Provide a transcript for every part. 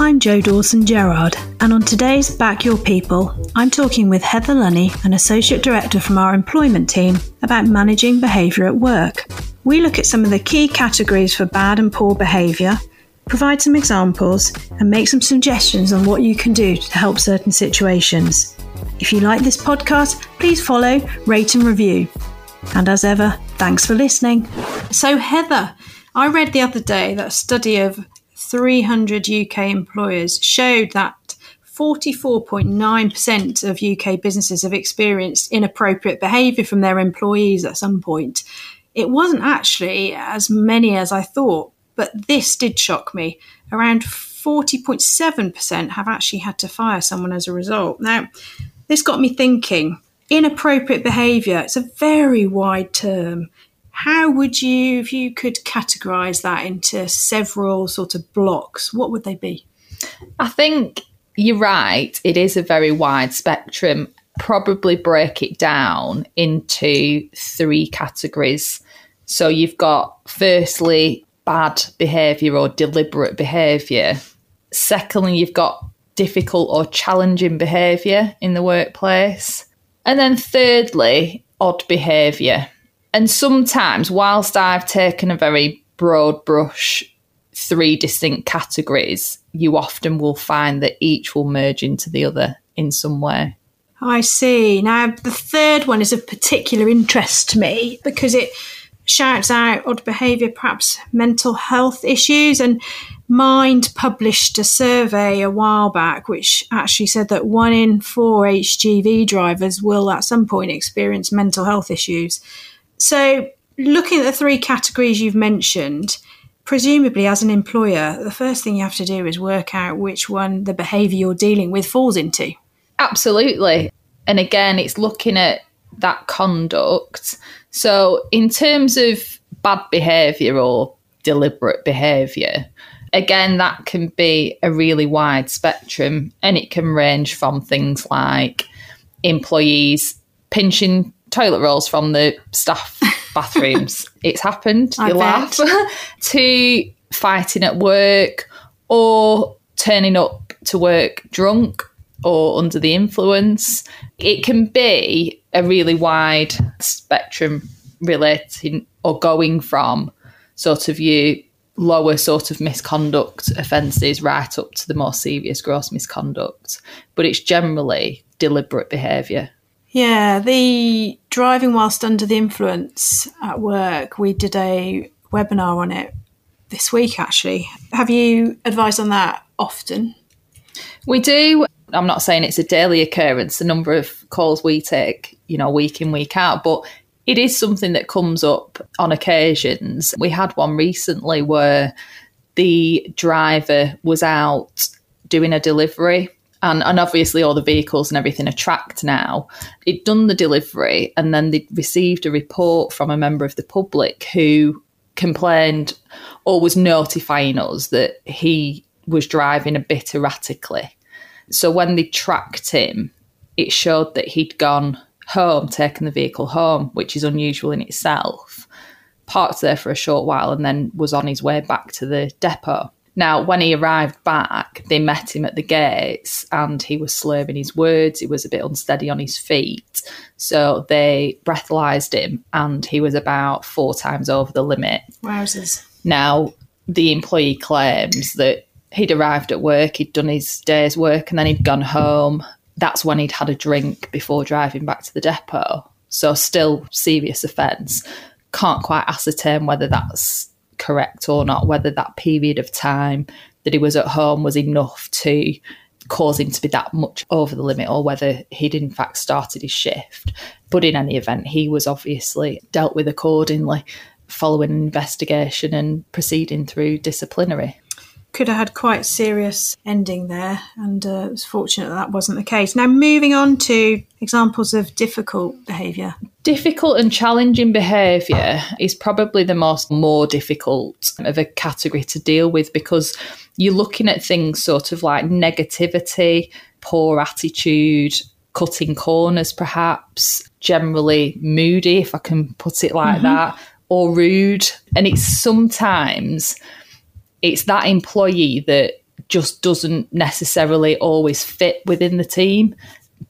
I'm Jo Dawson-Gerrard, and on today's Back Your People, I'm talking with Heather Lunney, an Associate Director from our employment team, about managing behaviour at work. We look at some of the key categories for bad and poor behaviour, provide some examples, and make some suggestions on what you can do to help certain situations. If you like this podcast, please follow, rate, and review. And as ever, thanks for listening. So, Heather, I read the other day that a study of 300 UK employers showed that 44.9% of UK businesses have experienced inappropriate behaviour from their employees at some point. It wasn't actually as many as I thought, but this did shock me. Around 40.7% have actually had to fire someone as a result. Now, this got me thinking inappropriate behaviour, it's a very wide term. How would you, if you could categorize that into several sort of blocks, what would they be? I think you're right. It is a very wide spectrum. Probably break it down into three categories. So you've got firstly bad behaviour or deliberate behaviour. Secondly, you've got difficult or challenging behaviour in the workplace. And then thirdly, odd behaviour. And sometimes, whilst I've taken a very broad brush, three distinct categories, you often will find that each will merge into the other in some way. I see. Now, the third one is of particular interest to me because it shouts out odd behaviour, perhaps mental health issues. And Mind published a survey a while back which actually said that one in four HGV drivers will at some point experience mental health issues. So, looking at the three categories you've mentioned, presumably as an employer, the first thing you have to do is work out which one the behaviour you're dealing with falls into. Absolutely. And again, it's looking at that conduct. So, in terms of bad behaviour or deliberate behaviour, again, that can be a really wide spectrum and it can range from things like employees pinching toilet rolls from the staff bathrooms. it's happened, you laugh, to fighting at work or turning up to work drunk or under the influence. It can be a really wide spectrum relating or going from sort of you lower sort of misconduct offences right up to the more serious gross misconduct. But it's generally deliberate behaviour. Yeah, the driving whilst under the influence at work, we did a webinar on it this week actually. Have you advised on that often? We do. I'm not saying it's a daily occurrence, the number of calls we take, you know, week in, week out, but it is something that comes up on occasions. We had one recently where the driver was out doing a delivery and, and obviously all the vehicles and everything are tracked now. He'd done the delivery and then they received a report from a member of the public who complained or was notifying us that he was driving a bit erratically. So when they tracked him, it showed that he'd gone home, taken the vehicle home, which is unusual in itself, parked there for a short while and then was on his way back to the depot. Now, when he arrived back, they met him at the gates and he was slurring his words. He was a bit unsteady on his feet. So they breathalyzed him and he was about four times over the limit. Wowzers. Now, the employee claims that he'd arrived at work, he'd done his day's work, and then he'd gone home. That's when he'd had a drink before driving back to the depot. So, still serious offence. Can't quite ascertain whether that's correct or not, whether that period of time that he was at home was enough to cause him to be that much over the limit or whether he'd in fact started his shift. But in any event, he was obviously dealt with accordingly following an investigation and proceeding through disciplinary could have had quite serious ending there, and uh, it was fortunate that that wasn't the case. Now, moving on to examples of difficult behaviour. Difficult and challenging behaviour is probably the most more difficult of a category to deal with because you're looking at things sort of like negativity, poor attitude, cutting corners, perhaps, generally moody, if I can put it like mm-hmm. that, or rude. And it's sometimes it's that employee that just doesn't necessarily always fit within the team,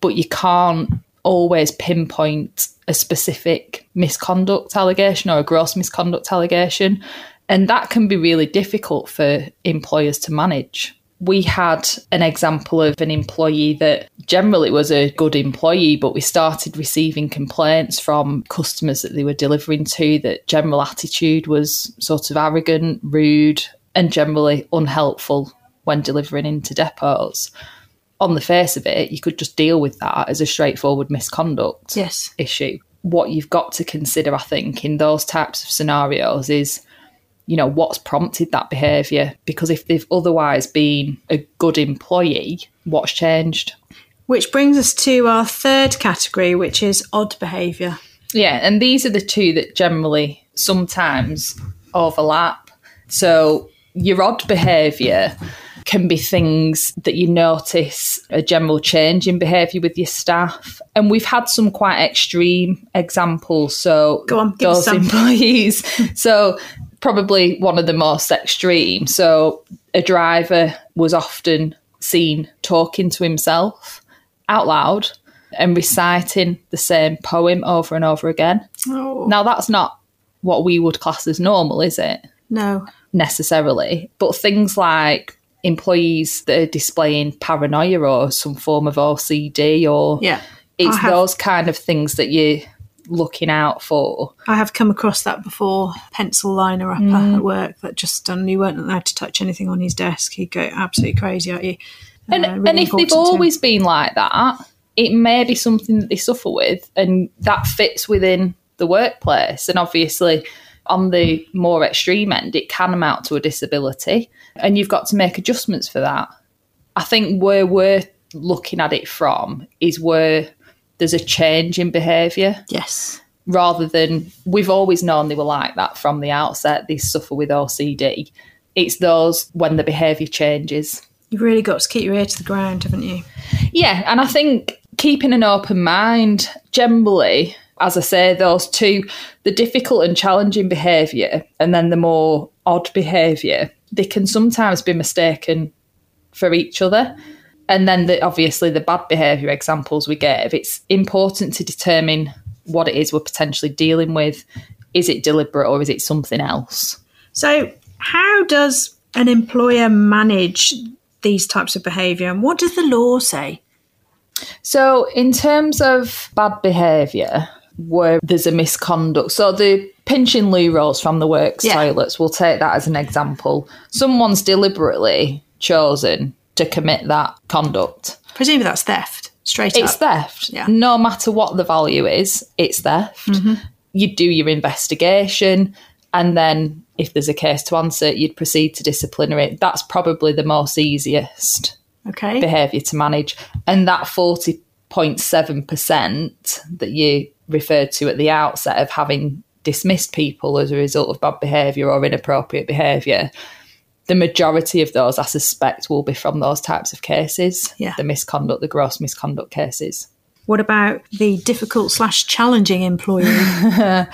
but you can't always pinpoint a specific misconduct allegation or a gross misconduct allegation. And that can be really difficult for employers to manage. We had an example of an employee that generally was a good employee, but we started receiving complaints from customers that they were delivering to that general attitude was sort of arrogant, rude, and generally unhelpful when delivering into depots. On the face of it, you could just deal with that as a straightforward misconduct Yes. issue. What you've got to consider, I think, in those types of scenarios is, you know, what's prompted that behaviour? Because if they've otherwise been a good employee, what's changed? Which brings us to our third category, which is odd behaviour. Yeah, and these are the two that generally sometimes overlap. So your odd behaviour can be things that you notice a general change in behaviour with your staff. And we've had some quite extreme examples. So Go on, those some. employees. so probably one of the most extreme. So a driver was often seen talking to himself out loud and reciting the same poem over and over again. Oh, Now, that's not what we would class as normal, is it? no. Necessarily. But things like employees that are displaying paranoia or some form of OCD, or Yeah. it's have- those kind of things that you're looking out for. I have come across that before. Pencil liner upper Mm. at work that just done. You weren't allowed to touch anything on his desk. He'd go absolutely crazy at you. And, Uh, really and if they've important to him. always been like that, it may be something that they suffer with, and that fits within the workplace. And obviously, on the more extreme end, it can amount to a disability, and you've got to make adjustments for that. I think where we're looking at it from is where there's a change in behaviour yes, rather than we've always known they were like that from the outset, they suffer with OCD. It's those when the behaviour changes. you've really got to keep your ear to the ground, haven't you? Yeah, and I think keeping an open mind generally, as I say, those two, the difficult and challenging behaviour and then the more odd behaviour, they can sometimes be mistaken for each other. And then the, obviously the bad behaviour examples we gave, it's important to determine what it is we're potentially dealing with. Is it deliberate or is it something else? So, how does an employer manage these types of behaviour, and what does the law say? So, in terms of bad behaviour, where there's a misconduct, so the pinching rolls from the works Yeah. toilets, we'll take that as an example. Someone's deliberately chosen to commit that conduct. Presumably that's theft, straight up, It's up. theft. Yeah. No matter what the value is, it's theft. Mm-hmm. You'd do your investigation, and then if there's a case to answer, you'd proceed to disciplinary. That's probably the most easiest Okay. behaviour to manage. And that 40.7% that you referred to at the outset of having dismissed people as a result of bad behaviour or inappropriate behaviour, the majority of those, I suspect, will be from those types of cases. Yeah. The misconduct, the gross misconduct cases. What about the difficult slash challenging employee?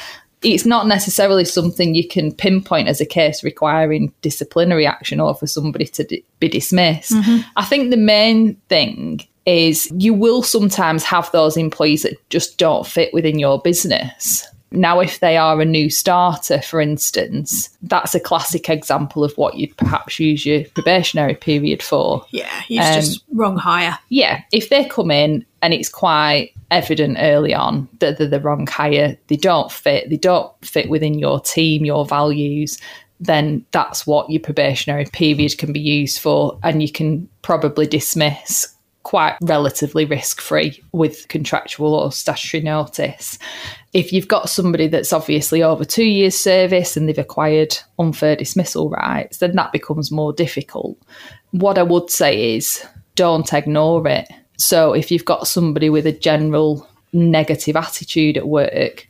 it's not necessarily something you can pinpoint as a case requiring disciplinary action or for somebody to di- be dismissed. Mm-hmm. I think the main thing is you will sometimes have those employees that just don't fit within your business. Now, if they are a new starter, for instance, that's a classic example of what you'd perhaps use your probationary period for. yeah, he's Um, just wrong hire. Yeah, if they come in and it's quite evident early on that they're the wrong hire, they don't fit, they don't fit within your team, your values, then that's what your probationary period can be used for. And you can probably dismiss quite relatively risk free with contractual or statutory notice. If you've got somebody that's obviously over two years' service and they've acquired unfair dismissal rights, then that becomes more difficult. What I would say is don't ignore it. So if you've got somebody with a general negative attitude at work,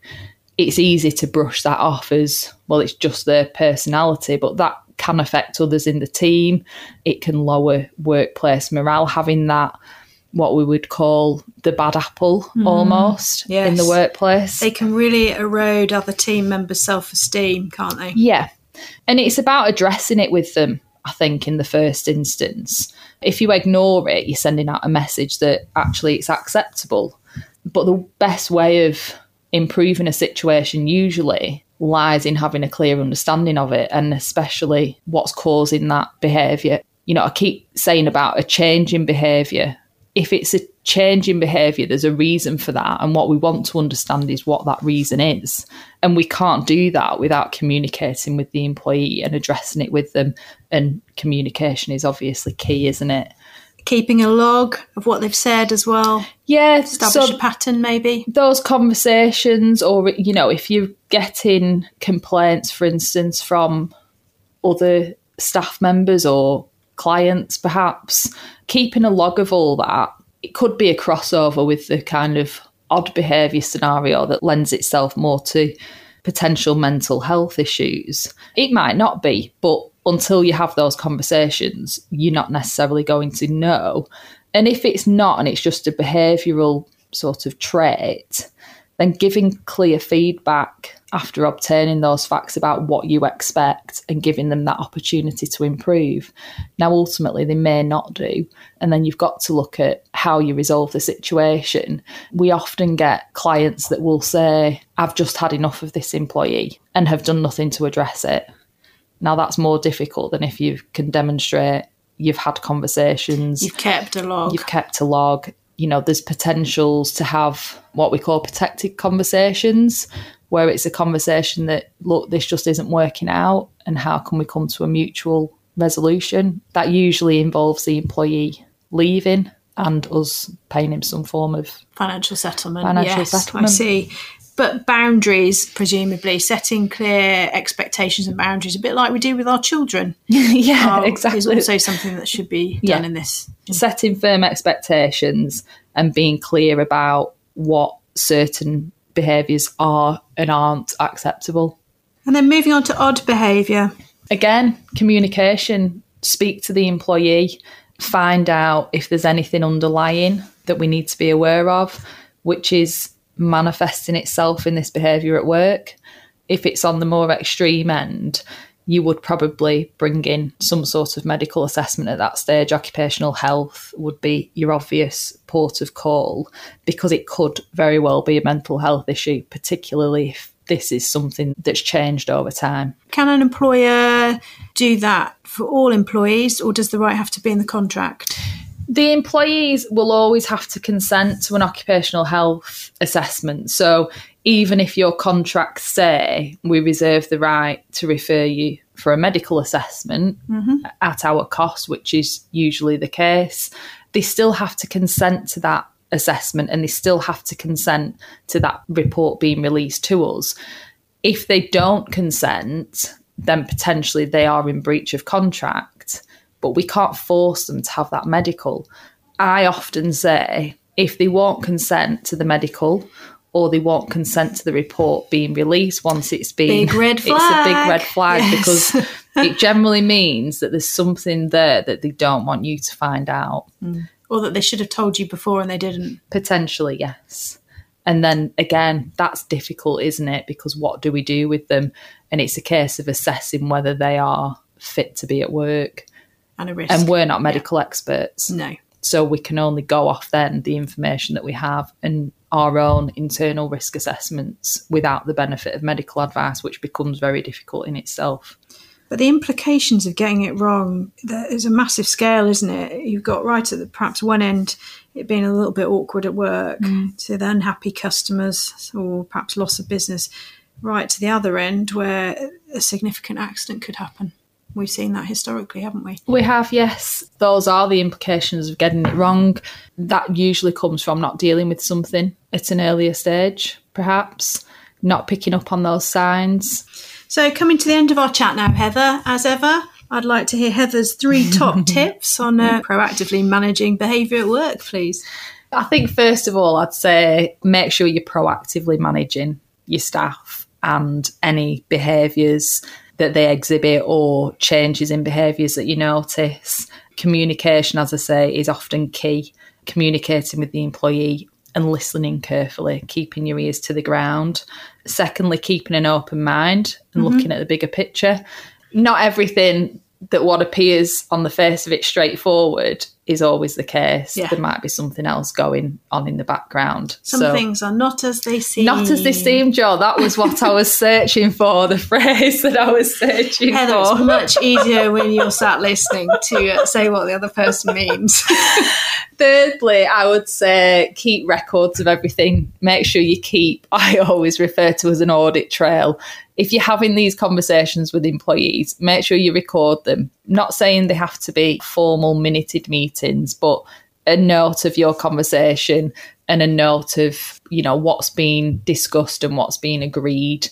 it's easy to brush that off as well, it's just their personality, but that can affect others in the team. It can lower workplace morale, having that what we would call the bad apple mm. almost in the workplace. They can really erode other team members' self esteem, can't they? Yeah. And it's about addressing it with them. I think, in the first instance. If you ignore it, you're sending out a message that actually it's acceptable. But the best way of improving a situation usually lies in having a clear understanding of it and especially what's causing that behaviour. You know, I keep saying about a change in behaviour. If it's a change in behaviour, there's a reason for that. And what we want to understand is what that reason is. And we can't do that without communicating with the employee and addressing it with them. And communication is obviously key, isn't it? Keeping a log of what they've said as well. Yeah, Establish so a pattern, maybe. Those conversations, or, you know, if you're getting complaints, for instance, from other staff members or clients, perhaps, keeping a log of all that it could be a crossover with the kind of odd behaviour scenario that lends itself more to potential mental health issues. It might not be, but until you have those conversations, you're not necessarily going to know. And if it's not, and it's just a behavioural sort of trait, then giving clear feedback after obtaining those facts about what you expect and giving them that opportunity to improve. Now, ultimately, they may not do. And then you've got to look at how you resolve the situation. We often get clients that will say, I've just had enough of this employee and have done nothing to address it. Now, that's more difficult than if you can demonstrate you've had conversations, you've kept a log, you've kept a log, you know, there's potentials to have what we call protected conversations, where it's a conversation that, look, this just isn't working out, and how can we come to a mutual resolution? That usually involves the employee leaving and us paying him some form of financial settlement. Financial yes, settlement. I see. But boundaries, presumably, setting clear expectations and boundaries, a bit like we do with our children. yeah, um, are- exactly. Is also something that should be done Yeah. in this. setting firm expectations and being clear about what certain behaviours are and aren't acceptable. And then moving on to odd behaviour. Again, communication, speak to the employee, find out if there's anything underlying that we need to be aware of, which is manifesting itself in this behaviour at work. If it's on the more extreme end, you would probably bring in some sort of medical assessment at that stage. Occupational health would be your obvious port of call because it could very well be a mental health issue, particularly if this is something that's changed over time. Can an employer do that for all employees, or does the right have to be in the contract? The employees will always have to consent to an occupational health assessment. So even if your contracts say we reserve the right to refer you for a medical assessment mm-hmm. at our cost, which is usually the case, they still have to consent to that assessment and they still have to consent to that report being released to us. If they don't consent, then potentially they are in breach of contract but we can't force them to have that medical. I often say if they won't consent to the medical or they won't consent to the report being released once it's been Big red it's a big red flag Yes. because it generally means that there's something there that they don't want you to find out. Mm. Or that they should have told you before and they didn't? Potentially, yes. And then again, that's difficult, isn't it? Because what do we do with them? And it's a case of assessing whether they are fit to be at work. And a risk. And we're not medical experts. no. So we can only go off then the information that we have and our own internal risk assessments without the benefit of medical advice, which becomes very difficult in itself. But the implications of getting it wrong, there is a massive scale, isn't it? You've got right at the perhaps one end, it being a little bit awkward at work, mm. to the unhappy customers or perhaps loss of business, right to the other end where a significant accident could happen. We've seen that historically, haven't we? We have, yes, those are the implications of getting it wrong. That usually comes from not dealing with something at an earlier stage, perhaps, not picking up on those signs. So, coming to the end of our chat now, Heather, as ever, I'd like to hear Heather's three top tips on uh, proactively managing behaviour at work, please. I think first of all, I'd say make sure you're proactively managing your staff and any behaviours that they exhibit or changes in behaviours that you notice. Communication, as I say, is often key. Communicating with the employee and listening carefully, keeping your ears to the ground. Secondly, keeping an open mind and mm-hmm. looking at the bigger picture. Not everything that what appears on the face of it straightforward is always the case. Yeah. There might be something else going on in the background. Some So- things are not as they seem. Not as they seem, Jo. That was what I was searching for, the phrase that I was searching Heather, it's for. much easier when you're sat listening to say what the other person means. Thirdly, I would say keep records of everything. Make sure you keep, I always refer to as an audit trail. If you're having these conversations with employees, make sure you record them. Not saying they have to be formal minuted meetings, but a note of your conversation and a note of, you know, what's been discussed and what's been agreed.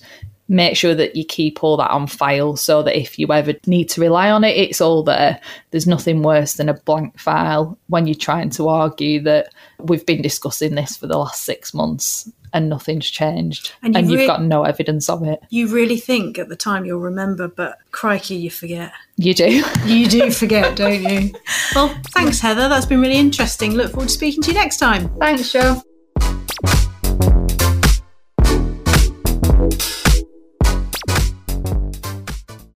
Make sure that you keep all that on file so that if you ever need to rely on it, it's all there. There's nothing worse than a blank file when you're trying to argue that we've been discussing this for the last six months and nothing's changed And and, you you've re- got no evidence of it. You really think at the time you'll remember, but crikey, you forget. You do. You do forget, don't you? Well, thanks, Heather. That's been really interesting. Look forward to speaking to you next time. Thanks, Jo.